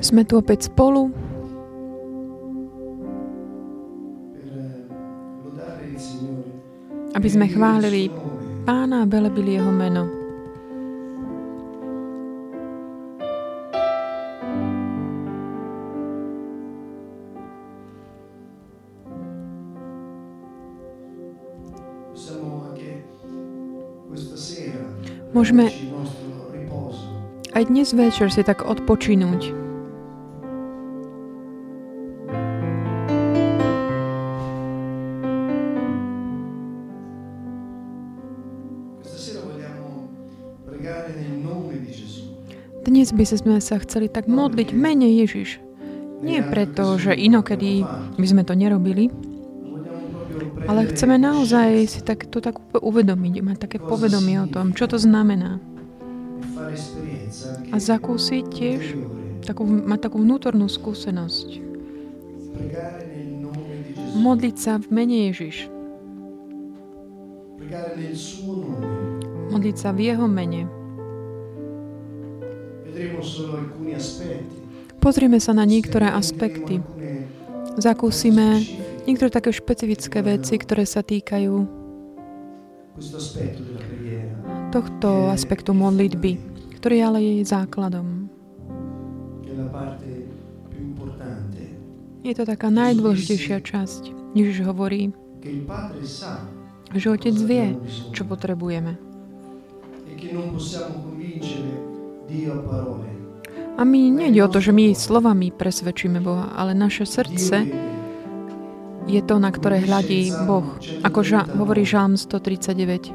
Sme tu opäť spolu, aby sme chválili. Pána a velebili Jeho meno. Môžeme aj dnes večer si tak odpočinúť. Dnes by sme sa chceli tak modliť v mene Ježiš. Nie preto, že inokedy by sme to nerobili, ale chceme naozaj si tak, to tak uvedomiť, mať také povedomie o tom, čo to znamená. A zakúsiť tiež, takú, mať takú vnútornú skúsenosť. Modliť sa v mene Ježiš. Modliť sa v Jeho mene. Pozrieme sa na niektoré aspekty. Zakúsime niektoré také špecifické veci, ktoré sa týkajú tohto aspektu modlitby, ktorý ale je jej základom. Je to taká najdôležitejšia časť. Ježiš hovorí, že Otec vie, čo potrebujeme. e a my nejde o to, že my slovami presvedčíme Boha, ale naše srdce je to, na ktoré hľadí Boh. Ako ža- hovorí Žalm 139.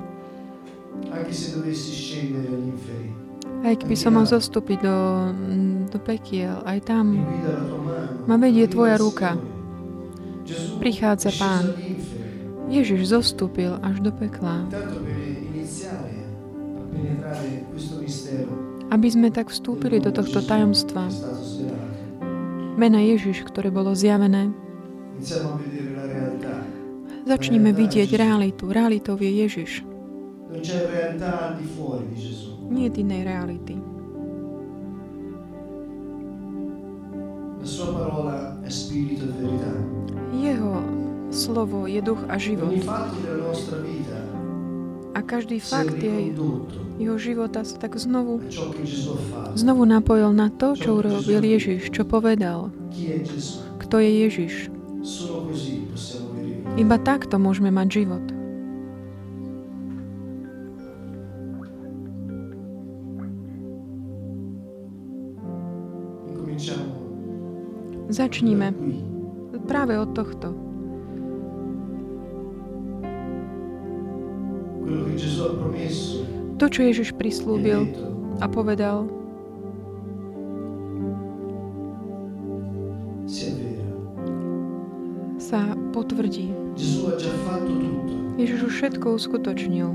Aj keby som mal zostúpiť do, do pekiel, aj tam. Ma vedie tvoja ruka. Prichádza Pán. Ježiš zostúpil až do pekla, aby sme tak vstúpili do tohto tajomstva. Mena Ježiš, ktoré bolo zjavené. Začníme vidieť realitu. Realitou je Ježiš. Nie je inej reality. Jeho slovo je duch a život. A každý fakt je, jeho života sa tak znovu, znovu napojil na to, čo urobil Ježiš, čo povedal. Kto je Ježiš? Iba takto môžeme mať život. Začníme práve od tohto. To, čo Ježiš prislúbil a povedal, sa potvrdí. Ježiš už všetko uskutočnil.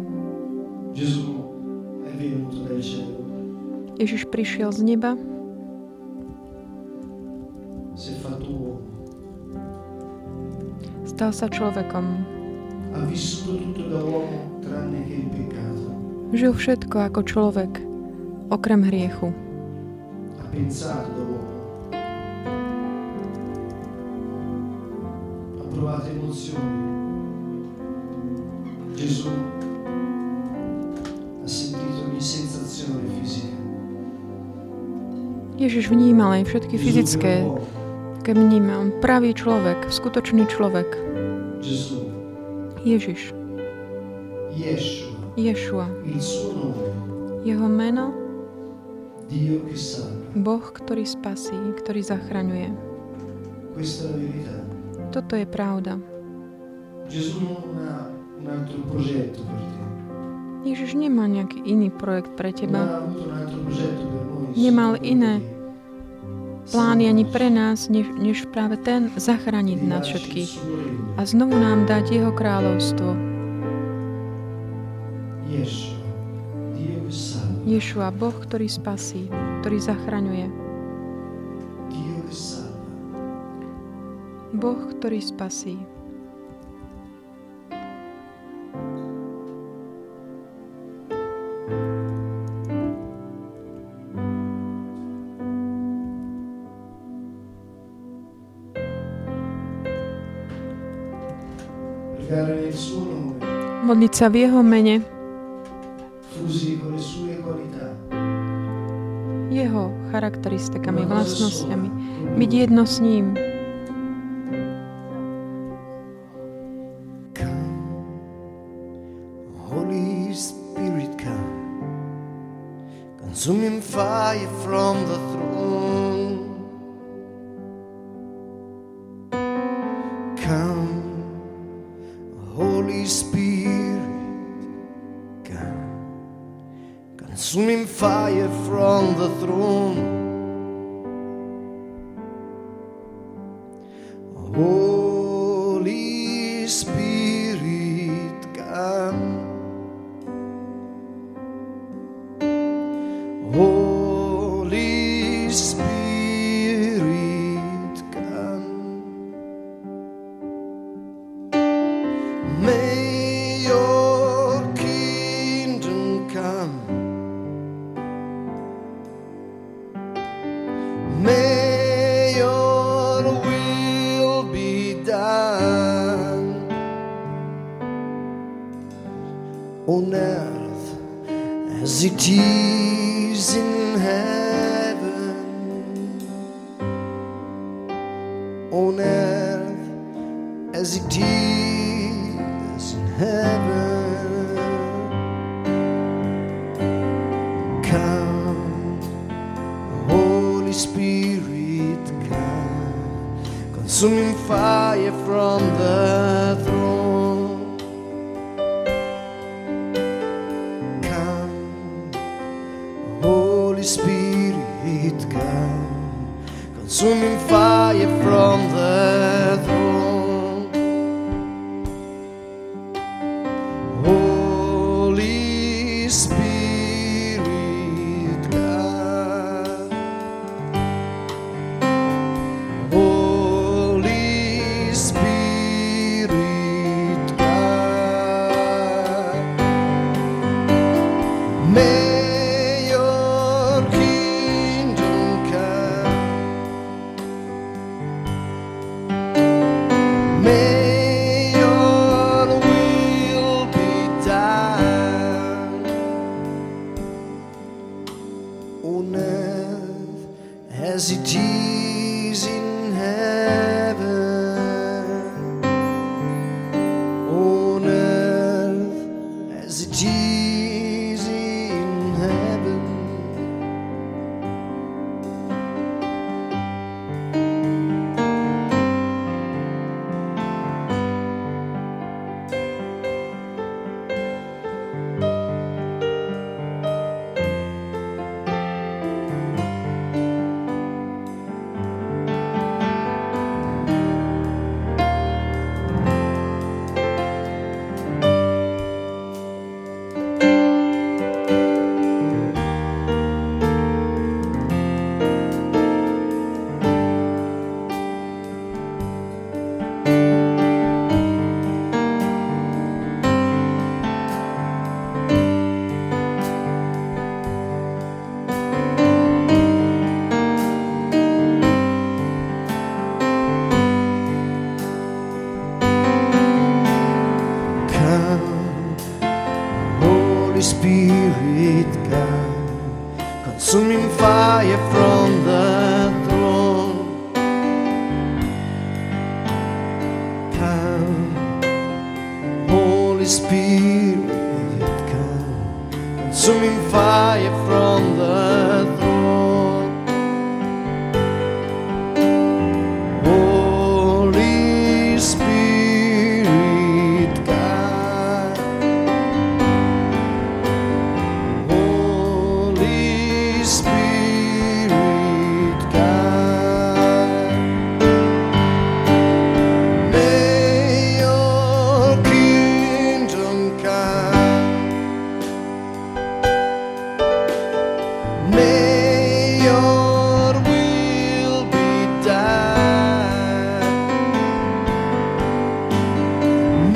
Ježiš prišiel z neba, stal sa človekom. Žil všetko ako človek, okrem hriechu. Gesù. Ježiš vnímal aj všetky fyzické, keď vníma. Pravý človek, skutočný človek. Ježiš, Ješua. Jeho meno. Boh, ktorý spasí, ktorý zachraňuje. Toto je pravda. Ježiš nemá nejaký iný projekt pre teba. Nemal iné di Plány ani pre nás, než, než práve ten zachrániť nás všetkých a znovu nám dať Jeho kráľovstvo. Ješua, Boh, ktorý spasí, ktorý zachraňuje. Boh, ktorý spasí. modliť sa v Jeho mene, Jeho charakteristikami, vlastnosťami, byť jedno s ním.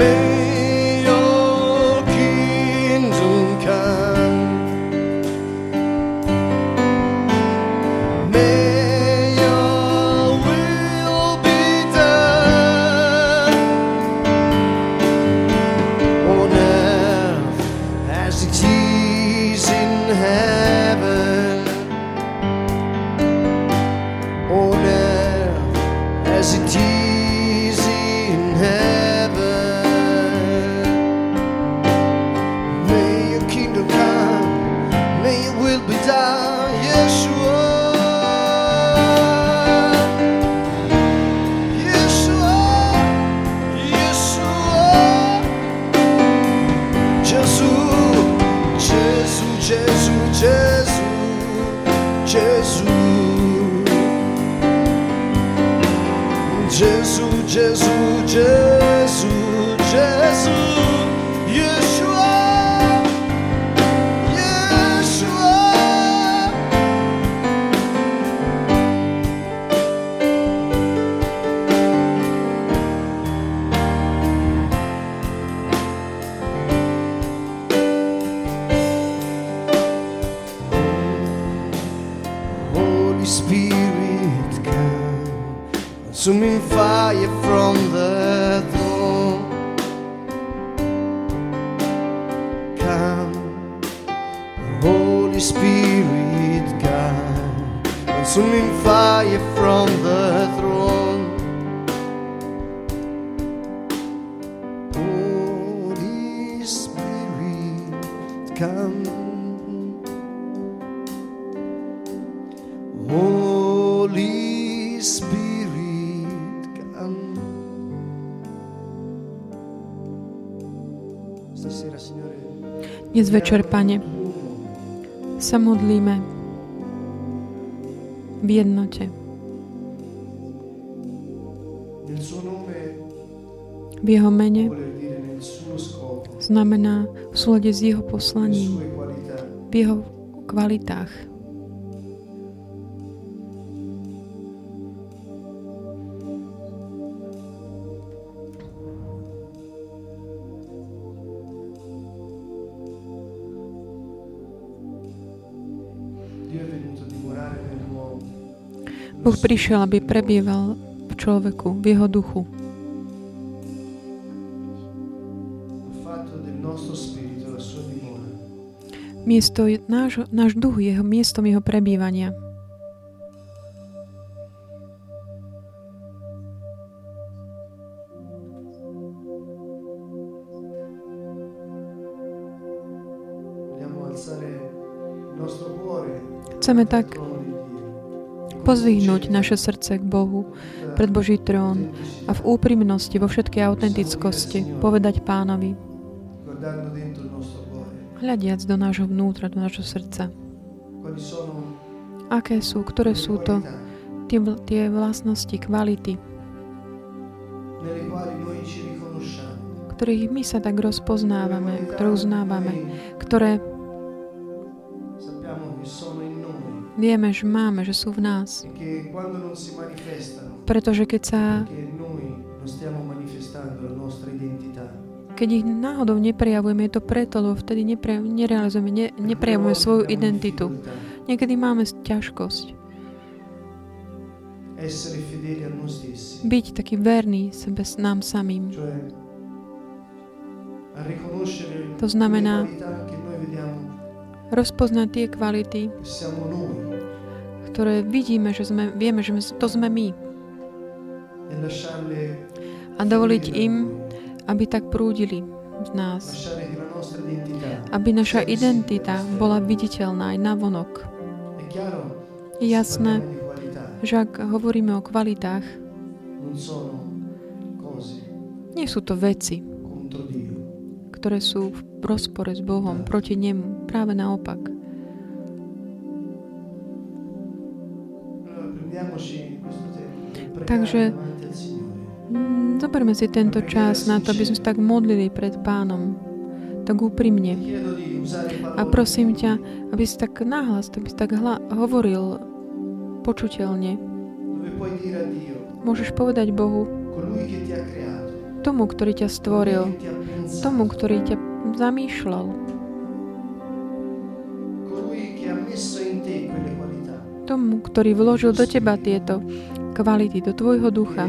baby. Večer, Pane, sa modlíme v jednote. V Jeho mene znamená v súlade s Jeho poslaním, v Jeho kvalitách. Boh prišiel, aby prebýval v človeku, v jeho duchu. Miesto, náš, náš duch je miestom jeho prebývania. Chceme tak. Pozvihnúť naše srdce k Bohu, pred Boží trón a v úprimnosti, vo všetkej autentickosti povedať pánovi, hľadiac do nášho vnútra, do nášho srdca. Aké sú, ktoré sú to tie, tie vlastnosti, kvality, ktorých my sa tak rozpoznávame, ktoré uznávame, ktoré vieme, že máme, že sú v nás. Pretože keď sa Keď ich náhodou neprejavujeme, je to preto, lebo vtedy nepre, ne, neprejavujeme svoju identitu. Niekedy máme ťažkosť byť taký verný sebe nám samým. To znamená- Rozpoznať tie kvality, ktoré vidíme, že sme, vieme, že to sme my. A dovoliť im, aby tak prúdili z nás. Aby naša identita bola viditeľná aj na vonok. Jasné, že ak hovoríme o kvalitách, nie sú to veci, ktoré sú v rozpore s Bohom, proti nemu. Práve naopak. Takže-. Mm, Zoberme si tento čas na to, aby sme sa tak modlili pred pánom. Tak úprimne. A prosím ťa, aby si tak nahlas, aby si tak hla- hovoril počuteľne. Môžeš povedať Bohu, tomu, ktorý ťa stvoril, tomu, ktorý ťa zamýšľal, tomu, ktorý vložil do teba tieto kvality, do tvojho ducha.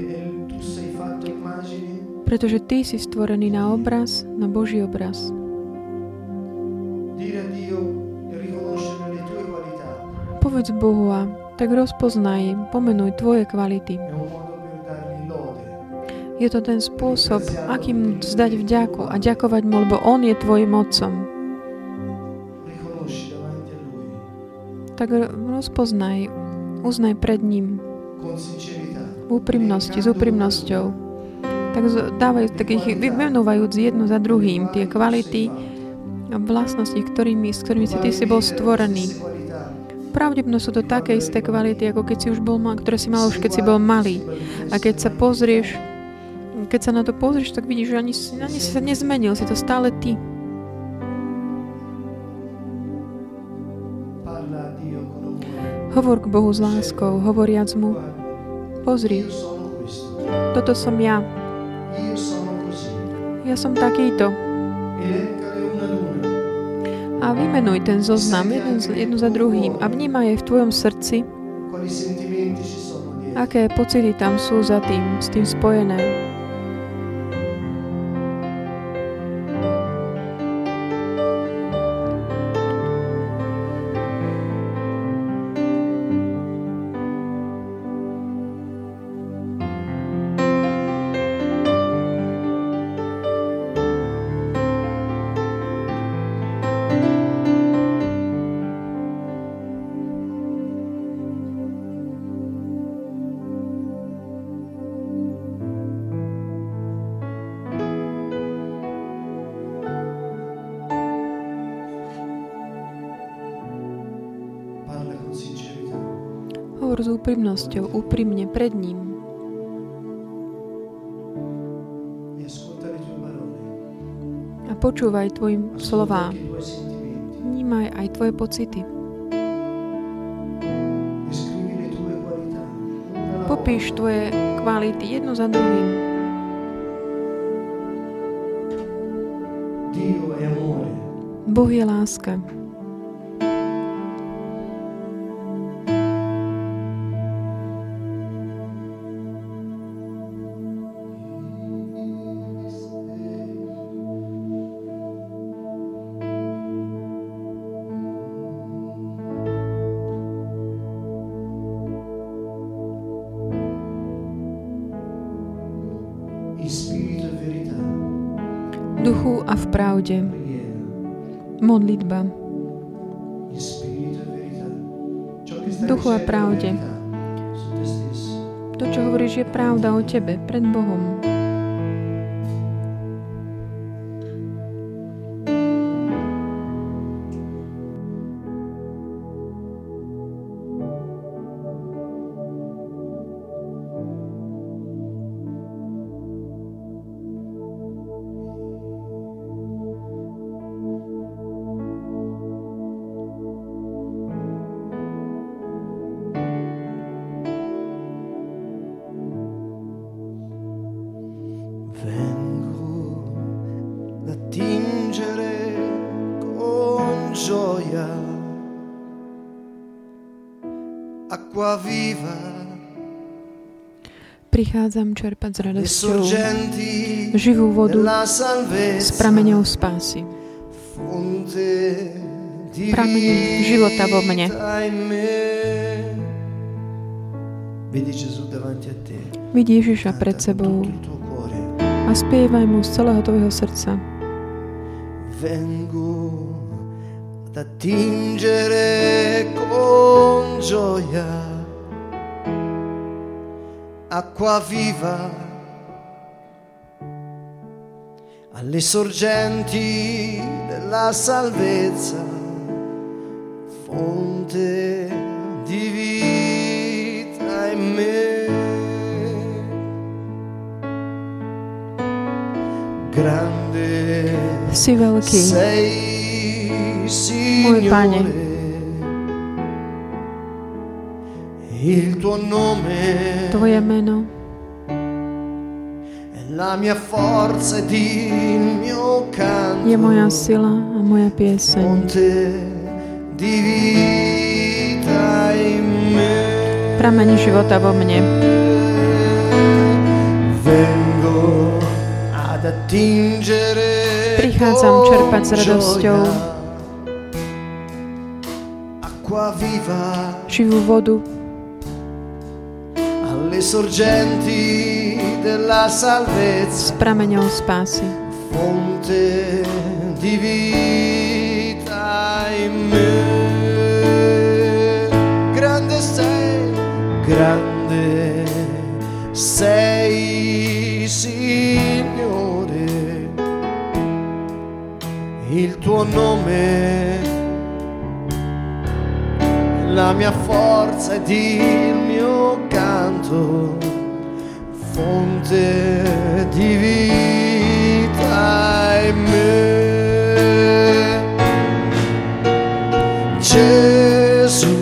Pretože ty si stvorený na obraz, na Boží obraz. Povedz Bohu a tak rozpoznaj, pomenuj tvoje kvality. Je to ten spôsob, akým zdať vďaku a ďakovať mu, lebo On je tvojim Lui Tak rozpoznaj, uznaj pred ním v úprimnosti, s úprimnosťou. Tak z- dávaj, tak vymenúvajúc jedno za druhým, tie kvality a vlastnosti, ktorými, s ktorými si ty si bol stvorený. Pravdepodobne sú to také isté kvality, ako keď si už bol mal, ktoré si mal už keď si bol malý. A keď sa pozrieš, keď sa na to pozrieš, tak vidíš, že ani, si- ani si sa nezmenil, si to stále ty. Hovor k Bohu s láskou, hovoriac mu, pozri, toto som ja, ja som takýto. A vymenuj ten zoznam jeden, jednu za druhým a vnímaj aj v tvojom srdci, aké pocity tam sú za tým, s tým spojené. Úprimnosťou, úprimne pred ním. A počúvaj tvojim slovám. Vnímaj aj tvoje pocity. Popíš tvoje kvality jedno za druhým. Boh je láska. Pravde. Modlitba. Duchu a pravde. To, čo hovoríš, je pravda o tebe, pred Bohom. Prichádzam čerpať s le radosťou živú vodu s prameňou spásy. Prameň života vo mne. Vidí Ježiša pred sebou a spievaj mu z celého tvojho srdca. vengo ad attingere con gioia acqua viva alle sorgenti della salvezza, fonte di vita in me. Grande Si veľký, sei, Môj Pane. Signore, il tuo nome. Tvoje meno. La mia forza ed il mio canto, je moja sila a moja pieseň. fonte di vita in me. Prameň života vo mne. Vengo ad attingere Prichádzam čerpať s radosťou. živú vodu alle sorgenti della salvezza, prameňou spásy. fonte di vita in me. Grande sei, grande sei, Signore. Il tuo nome la mia forza ed il mio canto fonte di vita in me. Gesù,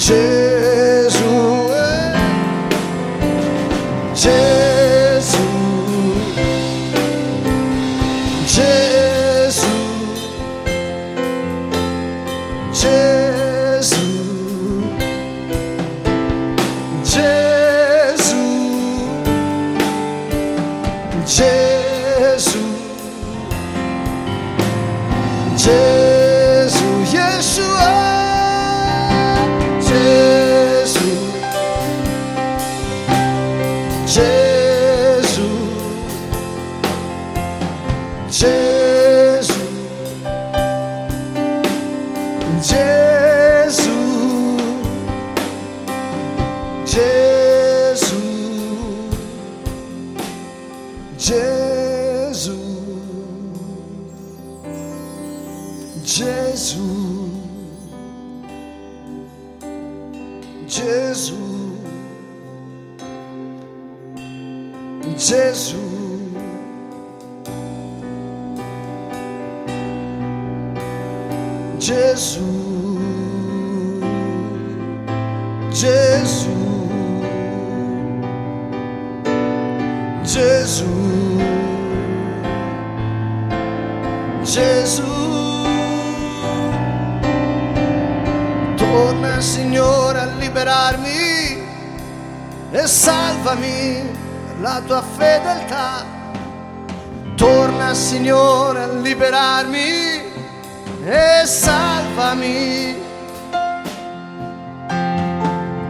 Gesù, Gesù, Gesù, Gesù. Torna Signore a liberarmi e salvami per la tua fedeltà. Torna Signore a liberarmi e salvami.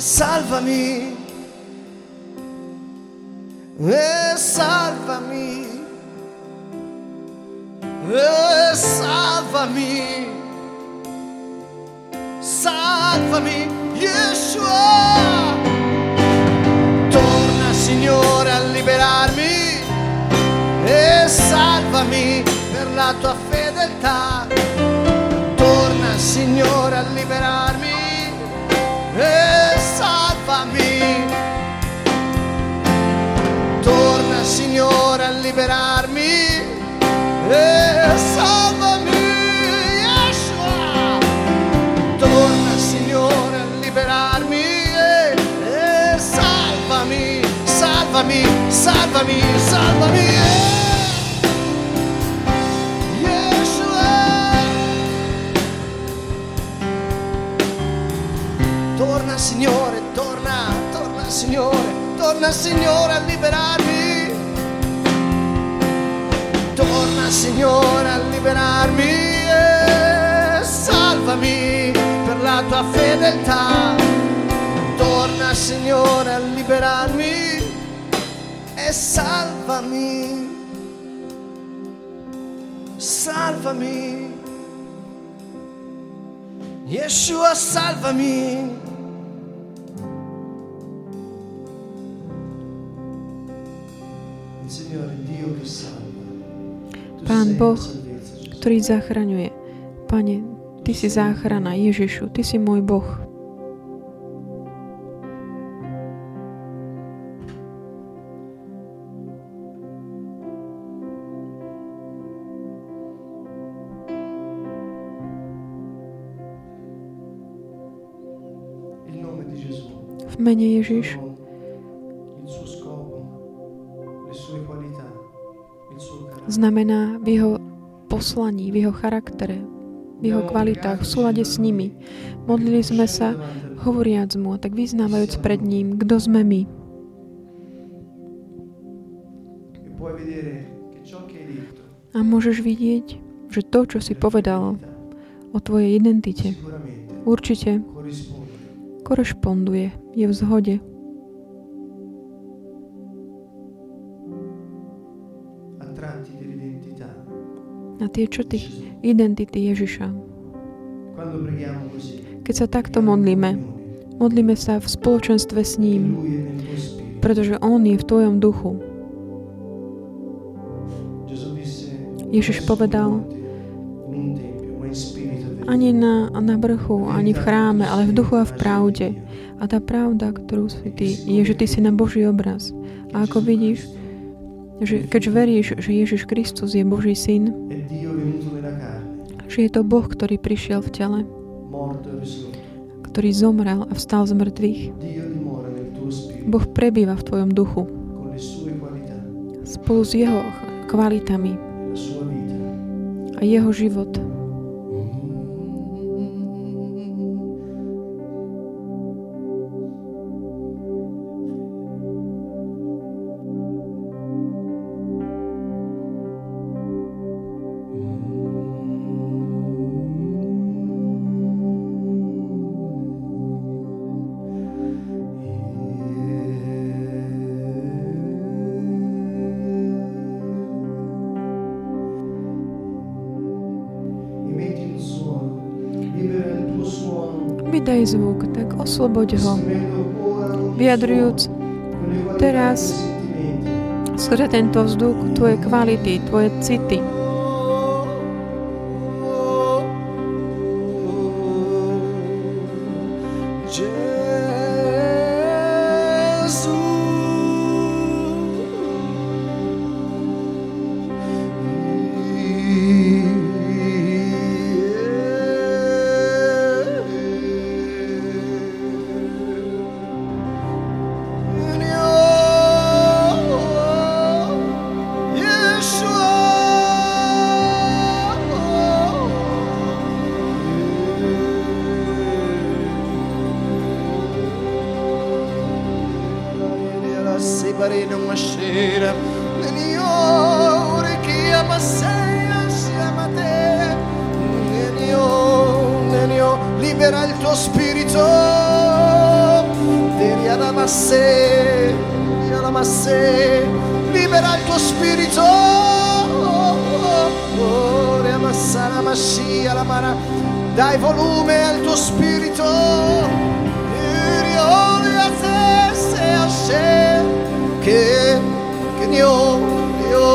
salvami. E salvami. E salvami. Salvami, Yeshua. Torna Signore a liberarmi e salvami per la tua fedeltà. Liberarmi e salvami. Yeshua. Torna Signore a liberarmi e, e salvami. salvami, salvami, salvami. Torna Signore, torna, torna Signore, torna Signore a liberarmi. Signore a liberarmi e salvami per la tua fedeltà. Torna Signore a liberarmi e salvami. Salvami. Yeshua, salvami. Pán Boh, ktorý zachraňuje. Pane, Ty si záchrana, Ježišu, Ty si môj Boh. V mene Ježiš znamená v jeho poslaní, v jeho charaktere, v jeho kvalitách, v súlade s nimi. Modlili sme sa, hovoriac mu, a tak vyznávajúc pred ním, kto sme my. A môžeš vidieť, že to, čo si povedal o tvojej identite, určite korešponduje, je v zhode na tie črty identity Ježiša. Keď sa takto modlíme, modlíme sa v spoločenstve s ním, pretože On je v tvojom duchu. Ježiš "Non povedal, sul monte, in un tempio, ma in spirito e verità." Ani na, na vrchu, ani v chráme, ale v duchu a v pravde. A tá pravda, ktorú si ty, je, že ty si na Boží obraz. A ako vidíš, že keď veríš, že Ježiš Kristus je Boží syn, že je to Boh, ktorý prišiel v tele, ktorý zomrel a vstal z mŕtvych. Boh prebýva v tvojom duchu spolu s jeho kvalitami a jeho život. Vydaj zvuk, tak osloboď ho, vyjadrujúc teraz skrze tento vzduch tvoje kvality, tvoje city. Mashiach, la mara. Dai volume al tuo spirito. Che che io io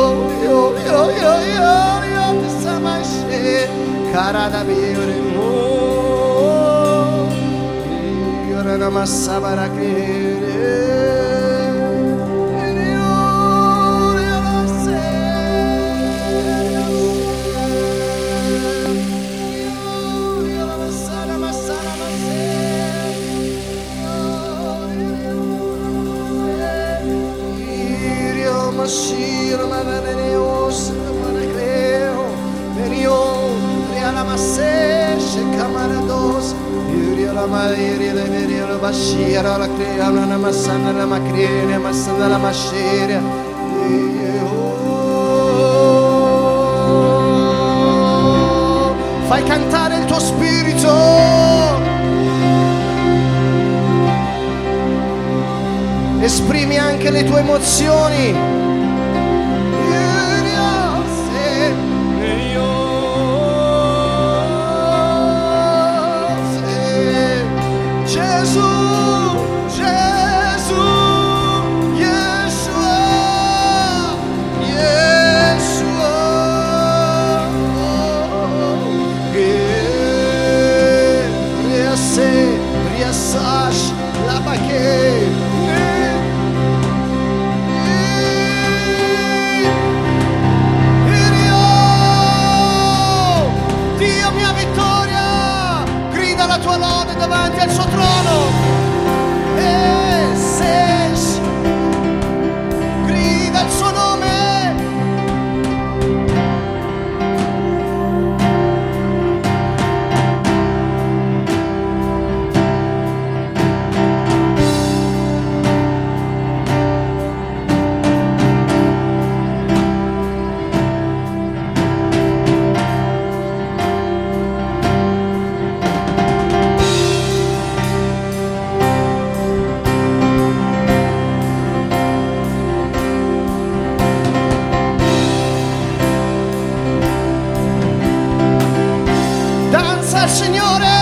io io io io io ti samashe cara da vivere mo io era massabara che Bashira la crea la namassana la macrine namassana la mashira Fai cantare il tuo spirito. Esprimi anche le tue emozioni. Signore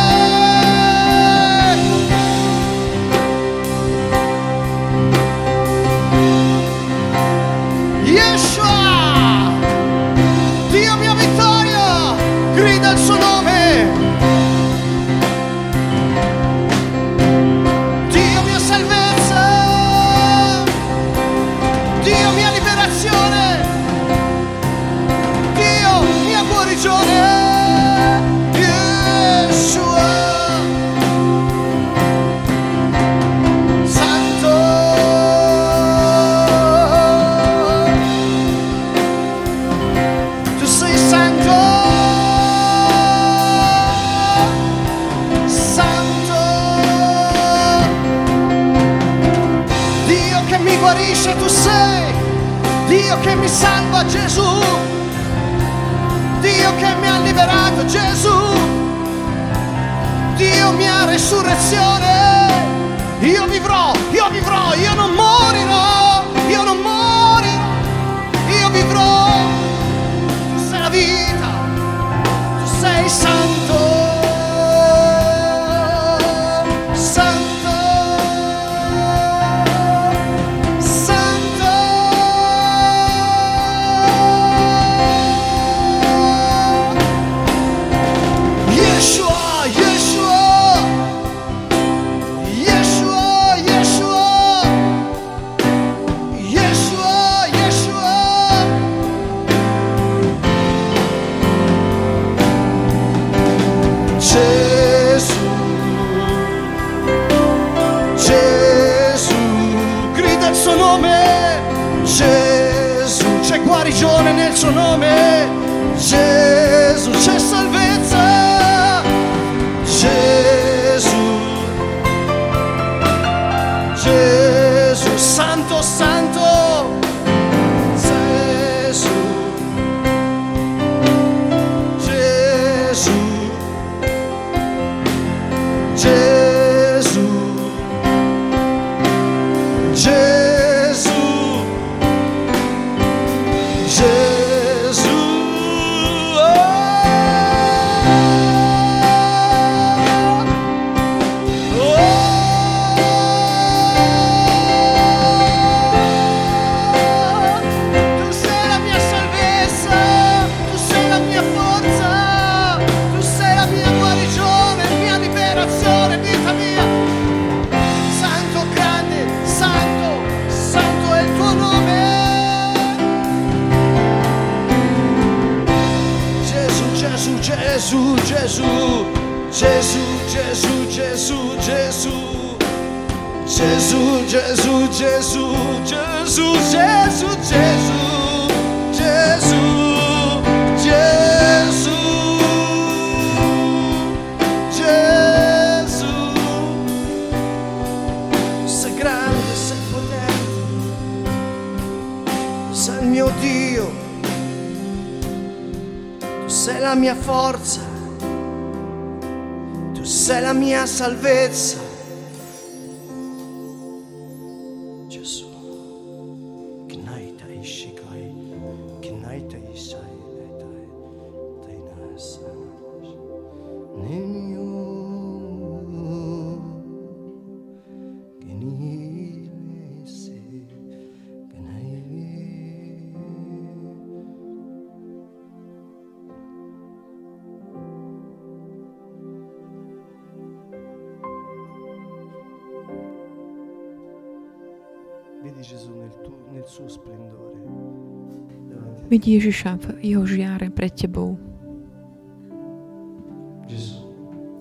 Uvidí Ježiša v jeho žiare pred tebou.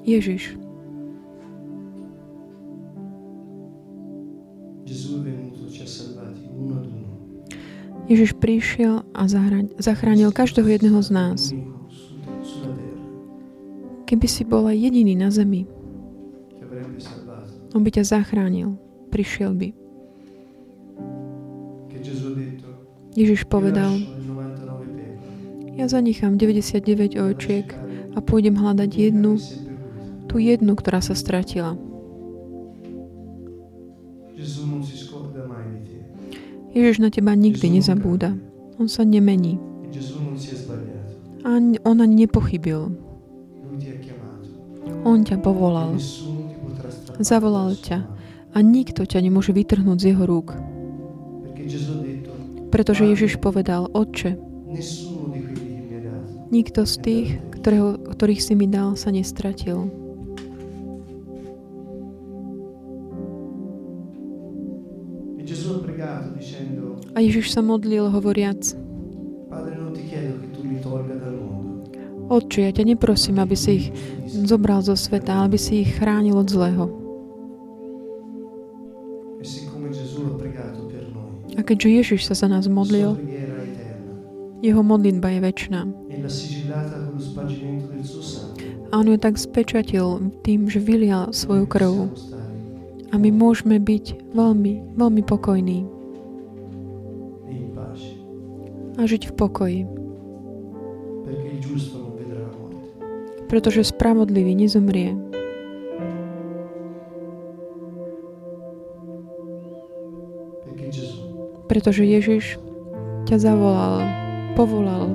Ježiš. Ježiš prišiel a zachránil každého jedného z nás. Keby si bola jediný na zemi, on by ťa zachránil, prišiel by. Ježiš povedal, ja zanechám 99 ovčiek a pôjdem hľadať jednu, tú jednu, ktorá sa stratila. Ježiš na teba nikdy nezabúda. On sa nemení. A on ani nepochybil. On ťa povolal. Zavolal ťa. A nikto ťa nemôže vytrhnúť z jeho rúk. Pretože Ježiš povedal, Otče, Nikto z tých, ktorého, ktorých si mi dal, sa nestratil. A Ježiš sa modlil, hovoriac, Otče, ja ťa neprosím, aby si ich zobral zo sveta, aby si ich chránil od zlého. A keďže Ježiš sa za nás modlil, jeho modlitba je väčšiná. A on ju tak spečatil tým, že vylia svoju krv. A my môžeme byť veľmi, veľmi pokojní. A žiť v pokoji. Pretože spravodlivý nezomrie. pretože Ježiš ťa zavolal povolal.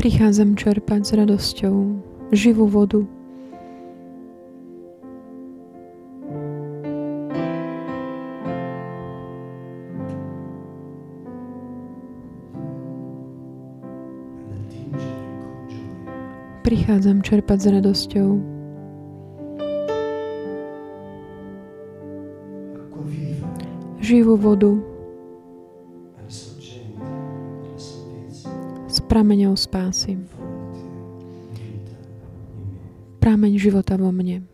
Prichádzam čerpať s radosťou živú vodu. prichádzam čerpať s radosťou. Živú vodu s prameňou spásy. Prameň života vo mne.